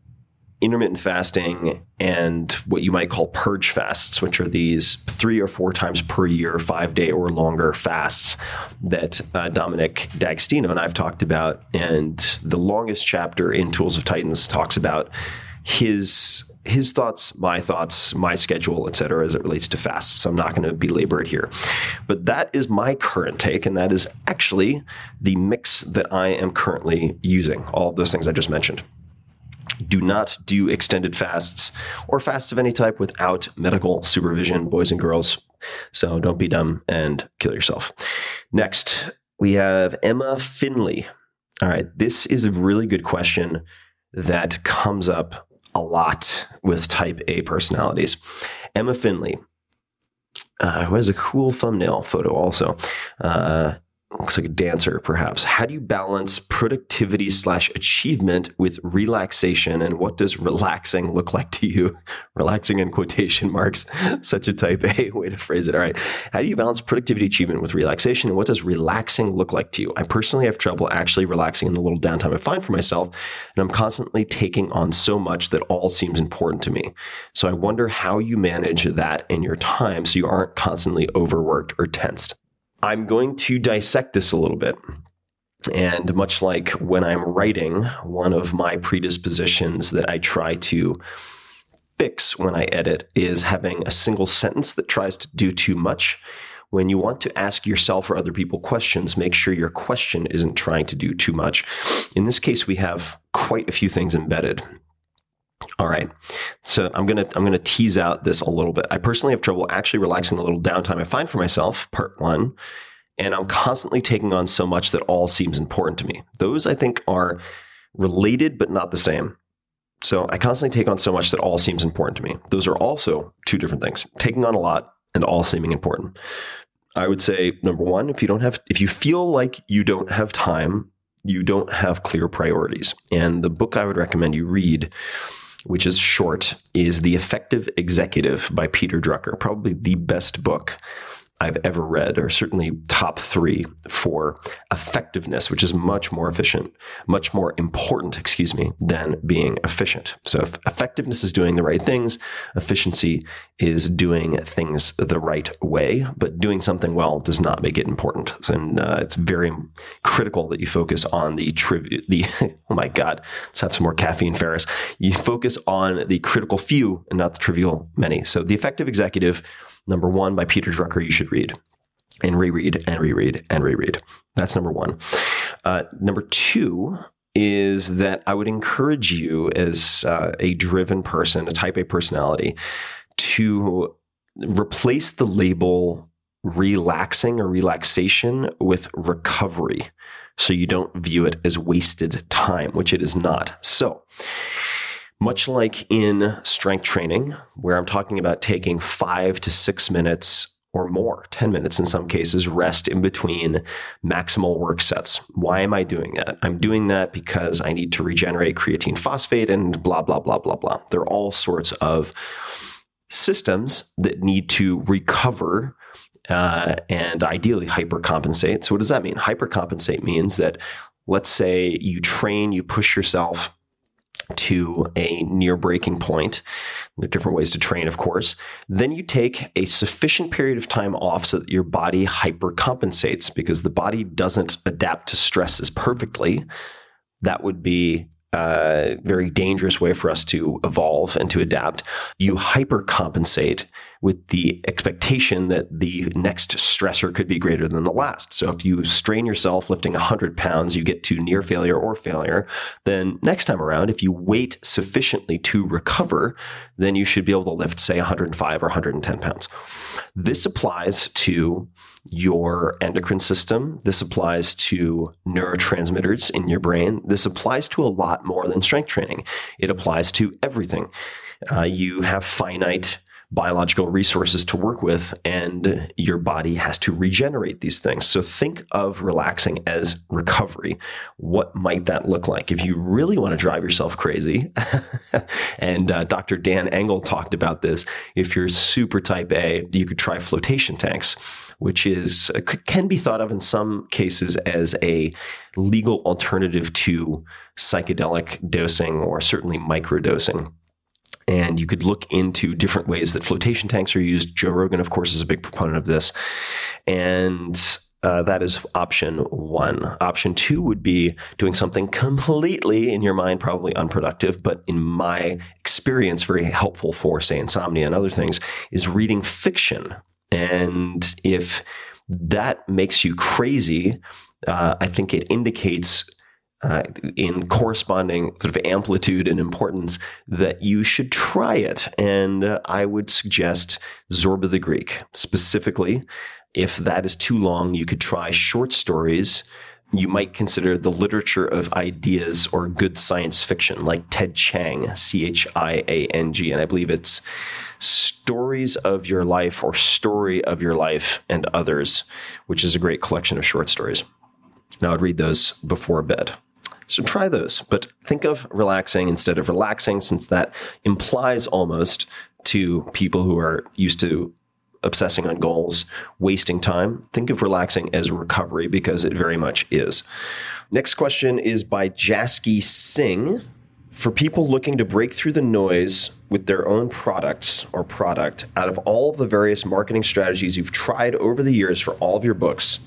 intermittent fasting and what you might call purge fasts, which are these three or four times per year, five day or longer fasts that uh, Dominic D'Agostino and I've talked about. And the longest chapter in Tools of Titans talks about his his thoughts, my thoughts, my schedule, et cetera, as it relates to fasts. So I'm not going to belabor it here. But that is my current take, and that is actually the mix that I am currently using. All of those things I just mentioned. Do not do extended fasts or fasts of any type without medical supervision, boys and girls. So don't be dumb and kill yourself. Next, we have Emma Finley. All right, this is a really good question that comes up a lot with type A personalities. Emma Finley, uh, who has a cool thumbnail photo also. Uh, looks like a dancer, perhaps. How do you balance productivity slash achievement with relaxation? And what does relaxing look like to you? (laughs) relaxing in quotation marks, (laughs) such a type A (laughs) way to phrase it. All right. How do you balance productivity achievement with relaxation? And what does relaxing look like to you? I personally have trouble actually relaxing in the little downtime I find for myself. And I'm constantly taking on so much that all seems important to me. So I wonder how you manage that in your time so you aren't constantly overworked or tensed. I'm going to dissect this a little bit. And much like when I'm writing, one of my predispositions that I try to fix when I edit is having a single sentence that tries to do too much. When you want to ask yourself or other people questions, make sure your question isn't trying to do too much. In this case, we have quite a few things embedded. All right. So I'm going to I'm going to tease out this a little bit. I personally have trouble actually relaxing the little downtime I find for myself, part 1, and I'm constantly taking on so much that all seems important to me. Those I think are related but not the same. So I constantly take on so much that all seems important to me. Those are also two different things. Taking on a lot and all seeming important. I would say number 1, if you don't have if you feel like you don't have time, you don't have clear priorities. And the book I would recommend you read which is short, is The Effective Executive by Peter Drucker, probably the best book I've ever read, or certainly top three for effectiveness, which is much more efficient, much more important, excuse me, than being efficient. So if effectiveness is doing the right things, efficiency is doing things the right way, but doing something well does not make it important. And uh, it's very critical that you focus on the trivial, the, (laughs) oh my God, let's have some more caffeine, Ferriss. You focus on the critical few and not the trivial many. So the effective executive Number one by Peter Drucker, you should read and reread and reread and reread. That's number one. Uh, number two is that I would encourage you as uh, a driven person, a type A personality, to replace the label relaxing or relaxation with recovery so you don't view it as wasted time, which it is not. So, much like in strength training, where I'm talking about taking five to six minutes or more, 10 minutes in some cases, rest in between maximal work sets. Why am I doing that? I'm doing that because I need to regenerate creatine phosphate and blah, blah, blah, blah, blah. There are all sorts of systems that need to recover uh, and ideally hypercompensate. So, what does that mean? Hypercompensate means that let's say you train, you push yourself to a near breaking point. There are different ways to train, of course. Then you take a sufficient period of time off so that your body hypercompensates because the body doesn't adapt to stresses perfectly. That would be a very dangerous way for us to evolve and to adapt. You hypercompensate with the expectation that the next stressor could be greater than the last. So if you strain yourself lifting 100 pounds, you get to near failure or failure, then next time around, if you wait sufficiently to recover, then you should be able to lift, say, 105 or 110 pounds. This applies to your endocrine system. This applies to neurotransmitters in your brain. This applies to a lot more than strength training. It applies to everything. Uh, you have finite biological resources to work with, and your body has to regenerate these things. So think of relaxing as recovery. What might that look like? If you really want to drive yourself crazy, (laughs) and uh, Dr. Dan Engle talked about this, if you're super type A, you could try flotation tanks which is uh, can be thought of in some cases as a legal alternative to psychedelic dosing or certainly microdosing. And you could look into different ways that flotation tanks are used. Joe Rogan, of course, is a big proponent of this. And uh, that is option one. Option two would be doing something completely in your mind, probably unproductive, but in my experience, very helpful for, say, insomnia and other things, is reading fiction. And if that makes you crazy, uh, I think it indicates uh, in corresponding sort of amplitude and importance that you should try it. And uh, I would suggest Zorba the Greek. Specifically, if that is too long, you could try short stories. You might consider the literature of ideas or good science fiction, like Ted Chiang, C H I A N G. And I believe it's Stories of Your Life or Story of Your Life and Others, which is a great collection of short stories. Now, I'd read those before bed. So try those, but think of relaxing instead of relaxing, since that implies almost to people who are used to obsessing on goals, wasting time. Think of relaxing as recovery because it very much is. Next question is by Jasky Singh. For people looking to break through the noise with their own products or product, out of all of the various marketing strategies you've tried over the years for all of your books,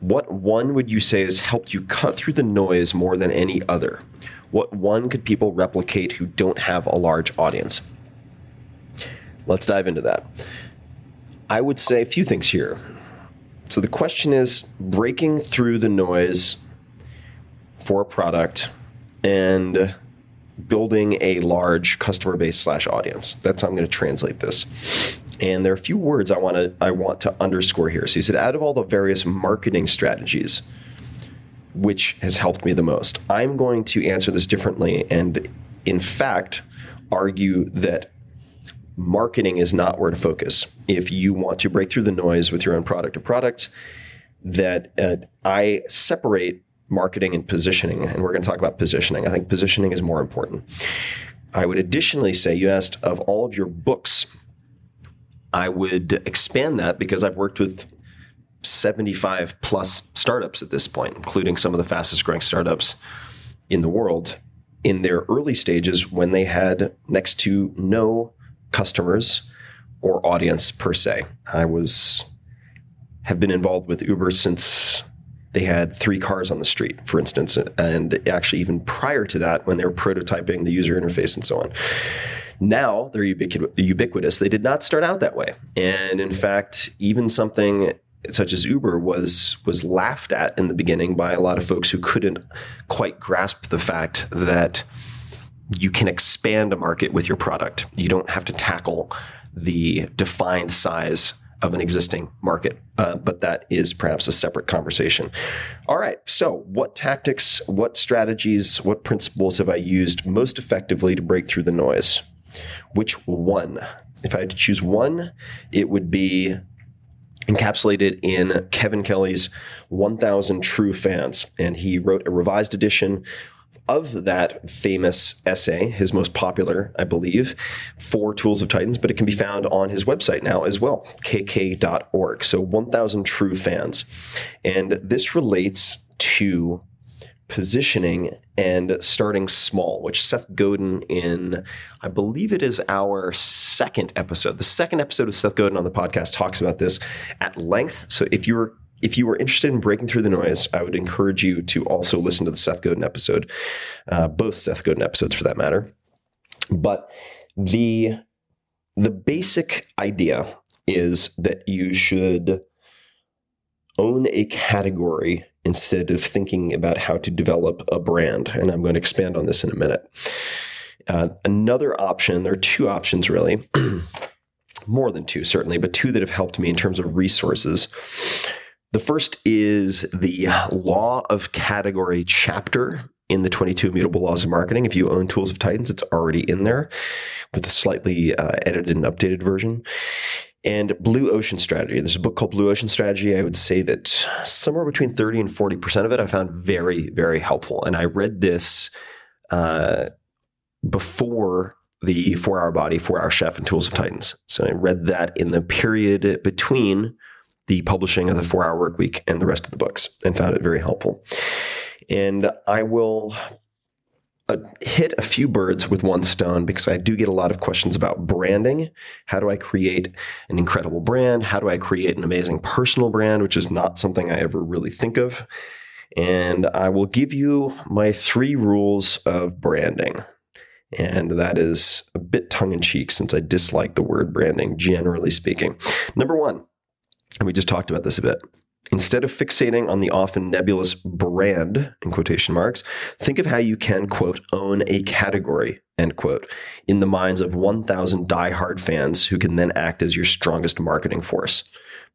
what one would you say has helped you cut through the noise more than any other? What one could people replicate who don't have a large audience? Let's dive into that. I would say a few things here. So the question is breaking through the noise for a product and building a large customer base slash audience. That's how I'm going to translate this. And there are a few words I want to I want to underscore here. So he said, out of all the various marketing strategies, which has helped me the most, I'm going to answer this differently, and in fact, argue that marketing is not where to focus. If you want to break through the noise with your own product or products, that uh, I separate marketing and positioning, and we're going to talk about positioning. I think positioning is more important. I would additionally say you asked of all of your books, I would expand that because I've worked with 75 plus startups at this point, including some of the fastest growing startups in the world in their early stages when they had next to no customers or audience per se. I was have been involved with Uber since they had three cars on the street, for instance, and actually even prior to that, when they were prototyping the user interface and so on. Now they're ubiquitous. They did not start out that way, and in fact, even something such as Uber was was laughed at in the beginning by a lot of folks who couldn't quite grasp the fact that you can expand a market with your product. You don't have to tackle the defined size of an existing market. Uh, but that is perhaps a separate conversation. All right. So, what tactics, what strategies, what principles have I used most effectively to break through the noise? Which one? If I had to choose one, it would be encapsulated in Kevin Kelly's 1000 True Fans. And he wrote a revised edition of that famous essay, his most popular, I believe, for Tools of Titans, but it can be found on his website now as well, kk.org. So 1000 True Fans. And this relates to positioning and starting small, which Seth Godin in, I believe it is our second episode. The second episode of Seth Godin on the podcast talks about this at length. So if you're if you were interested in breaking through the noise, I would encourage you to also listen to the Seth Godin episode, uh, both Seth Godin episodes for that matter. But the the basic idea is that you should own a category instead of thinking about how to develop a brand. And I'm going to expand on this in a minute. Uh, another option, there are two options really, (clears throat) more than two certainly, but two that have helped me in terms of resources. The first is the Law of Category chapter in the 22 Immutable Laws of Marketing. If you own Tools of Titans, it's already in there with a slightly uh, edited and updated version and Blue Ocean Strategy. There's a book called Blue Ocean Strategy. I would say that somewhere between 30 and 40% of it I found very, very helpful. And I read this uh, before the Four Hour Body, Four Hour Chef, and Tools of Titans. So I read that in the period between the publishing of the Four Hour Work Week and the rest of the books and found it very helpful. And I will uh, hit a few birds with one stone because I do get a lot of questions about branding. How do I create an incredible brand? How do I create an amazing personal brand, which is not something I ever really think of? And I will give you my three rules of branding. And that is a bit tongue in cheek since I dislike the word branding, generally speaking. Number one, and we just talked about this a bit Instead of fixating on the often nebulous brand, in quotation marks, think of how you can, quote, own a category, end quote, in the minds of 1,000 diehard fans who can then act as your strongest marketing force.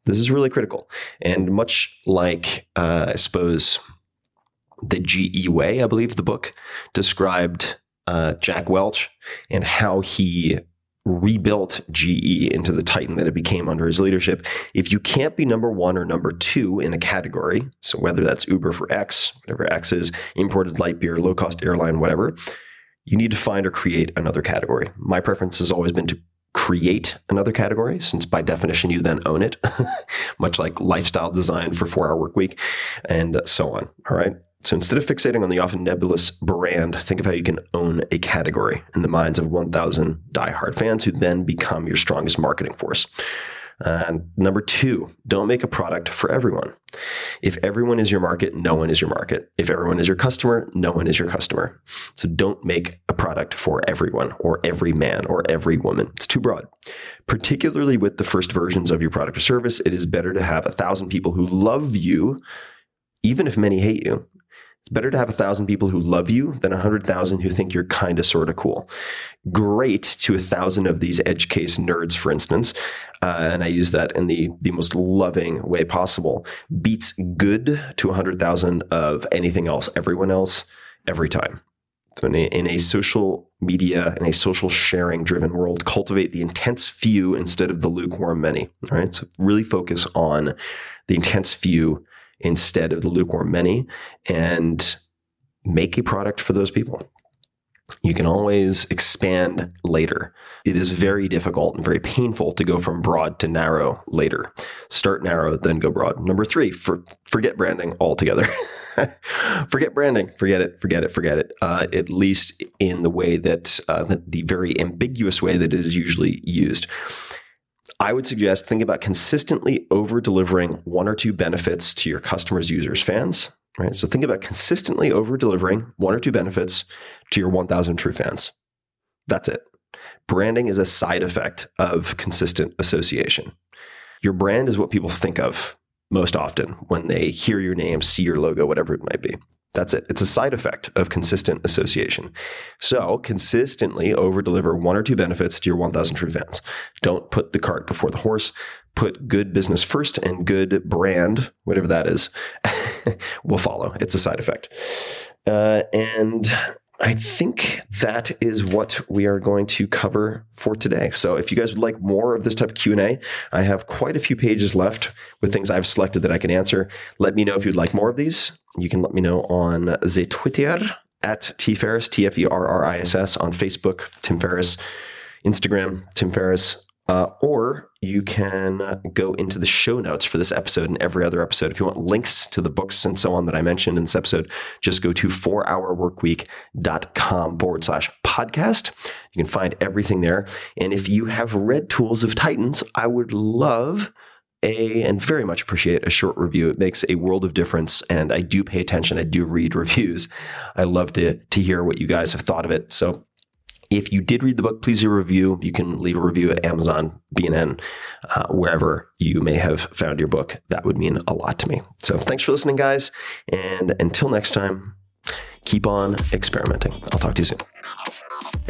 This is really critical. And much like, uh, I suppose, the GE Way, I believe the book described uh, Jack Welch and how he rebuilt GE into the titan that it became under his leadership. If you can't be number one or number two in a category, so whether that's Uber for X, whatever X is, imported light beer, low cost airline, whatever, you need to find or create another category. My preference has always been to create another category since by definition you then own it (laughs) much like lifestyle design for 4 hour work week and so on all right so instead of fixating on the often nebulous brand, think of how you can own a category in the minds of 1,000 diehard fans who then become your strongest marketing force. And number two, don't make a product for everyone. If everyone is your market, no one is your market. If everyone is your customer, no one is your customer. So don't make a product for everyone or every man or every woman. It's too broad. Particularly with the first versions of your product or service, it is better to have a thousand people who love you, even if many hate you, better to have a thousand people who love you than a hundred thousand who think you're kind of sort of cool. Great to a thousand of these edge case nerds, for instance, uh, and I use that in the the most loving way possible. Beats good to a hundred thousand of anything else, everyone else, every time. So in a, in a social media in a social sharing driven world, cultivate the intense few instead of the lukewarm many. All right, so really focus on the intense few instead of the lukewarm many and make a product for those people. You can always expand later. It is very difficult and very painful to go from broad to narrow later. Start narrow, then go broad. Number three, for, forget branding altogether. (laughs) forget branding. Forget it. Forget it. Forget it. Uh, at least in the way that uh, the, the very ambiguous way that it is usually used. I would suggest think about consistently over delivering one or two benefits to your customers, users, fans. Right. So think about consistently over delivering one or two benefits to your 1,000 true fans. That's it. Branding is a side effect of consistent association. Your brand is what people think of most often when they hear your name, see your logo, whatever it might be. That's it. It's a side effect of consistent association. So consistently over deliver one or two benefits to your 1000 true fans. Don't put the cart before the horse. Put good business first and good brand, whatever that is, (laughs) will follow. It's a side effect. Uh, and I think that is what we are going to cover for today. So if you guys would like more of this type of Q&A, I have quite a few pages left with things I've selected that I can answer. Let me know if you'd like more of these. You can let me know on the Twitter at T Ferriss, T F E R R I S S, on Facebook, Tim Ferriss, Instagram, Tim Ferriss, uh, or you can go into the show notes for this episode and every other episode. If you want links to the books and so on that I mentioned in this episode, just go to 4hourworkweek.com forward slash podcast. You can find everything there. And if you have read Tools of Titans, I would love a and very much appreciate a short review. It makes a world of difference, and I do pay attention. I do read (laughs) reviews. I love to to hear what you guys have thought of it. So if you did read the book, please leave a review. You can leave a review at Amazon, BNN, uh, wherever you may have found your book. That would mean a lot to me. So thanks for listening, guys. And until next time, keep on experimenting. I'll talk to you soon.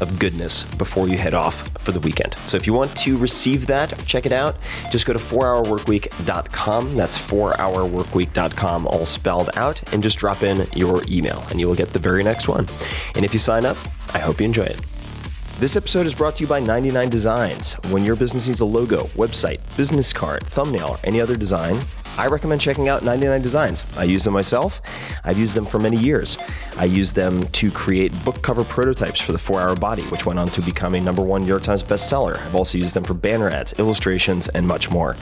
of goodness before you head off for the weekend. So if you want to receive that, check it out. Just go to 4hourworkweek.com. That's 4hourworkweek.com, all spelled out, and just drop in your email, and you will get the very next one. And if you sign up, I hope you enjoy it. This episode is brought to you by 99 Designs. When your business needs a logo, website, business card, thumbnail, or any other design, I recommend checking out 99 Designs. I use them myself. I've used them for many years. I use them to create book cover prototypes for the 4 Hour Body, which went on to become a number one New York Times bestseller. I've also used them for banner ads, illustrations, and much more.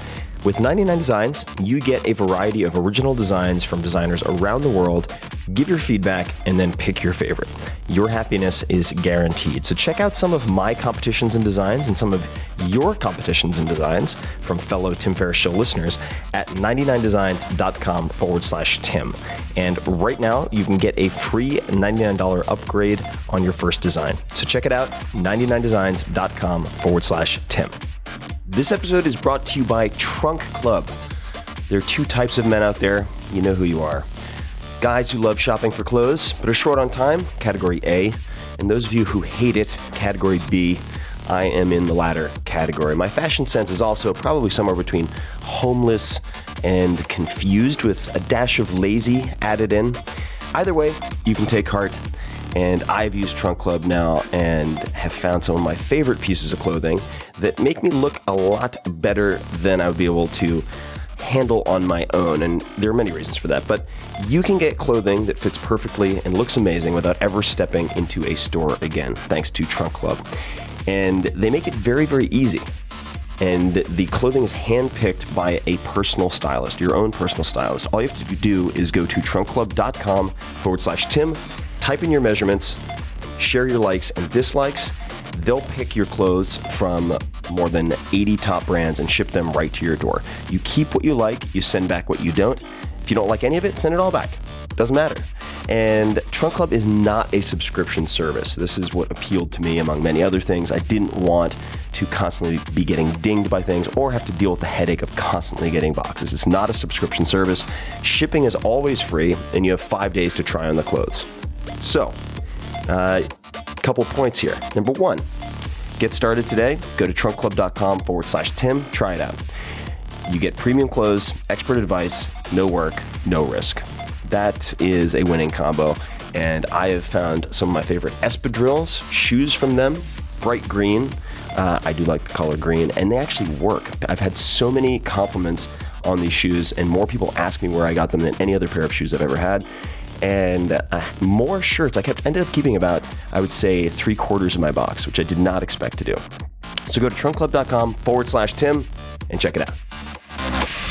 With 99 Designs, you get a variety of original designs from designers around the world. Give your feedback and then pick your favorite. Your happiness is guaranteed. So check out some of my competitions and designs and some of your competitions and designs from fellow Tim Ferriss Show listeners at 99designs.com forward slash Tim. And right now, you can get a free $99 upgrade on your first design. So check it out, 99designs.com forward slash Tim. This episode is brought to you by Trunk Club. There are two types of men out there. You know who you are. Guys who love shopping for clothes but are short on time, category A. And those of you who hate it, category B. I am in the latter category. My fashion sense is also probably somewhere between homeless and confused with a dash of lazy added in. Either way, you can take heart. And I've used Trunk Club now and have found some of my favorite pieces of clothing that make me look a lot better than I would be able to handle on my own. And there are many reasons for that. But you can get clothing that fits perfectly and looks amazing without ever stepping into a store again, thanks to Trunk Club. And they make it very, very easy. And the clothing is handpicked by a personal stylist, your own personal stylist. All you have to do is go to trunkclub.com forward slash Tim, type in your measurements, share your likes and dislikes. They'll pick your clothes from more than 80 top brands and ship them right to your door. You keep what you like, you send back what you don't. If you don't like any of it, send it all back. Doesn't matter. And Trunk Club is not a subscription service. This is what appealed to me among many other things. I didn't want to constantly be getting dinged by things or have to deal with the headache of constantly getting boxes. It's not a subscription service. Shipping is always free, and you have five days to try on the clothes. So, uh, couple points here. Number one, get started today. Go to trunkclub.com forward slash Tim. Try it out. You get premium clothes, expert advice, no work, no risk. That is a winning combo. And I have found some of my favorite espadrilles, shoes from them, bright green. Uh, I do like the color green, and they actually work. I've had so many compliments on these shoes, and more people ask me where I got them than any other pair of shoes I've ever had and uh, more shirts. I kept ended up keeping about, I would say, three quarters of my box, which I did not expect to do. So go to trunkclub.com forward slash Tim and check it out.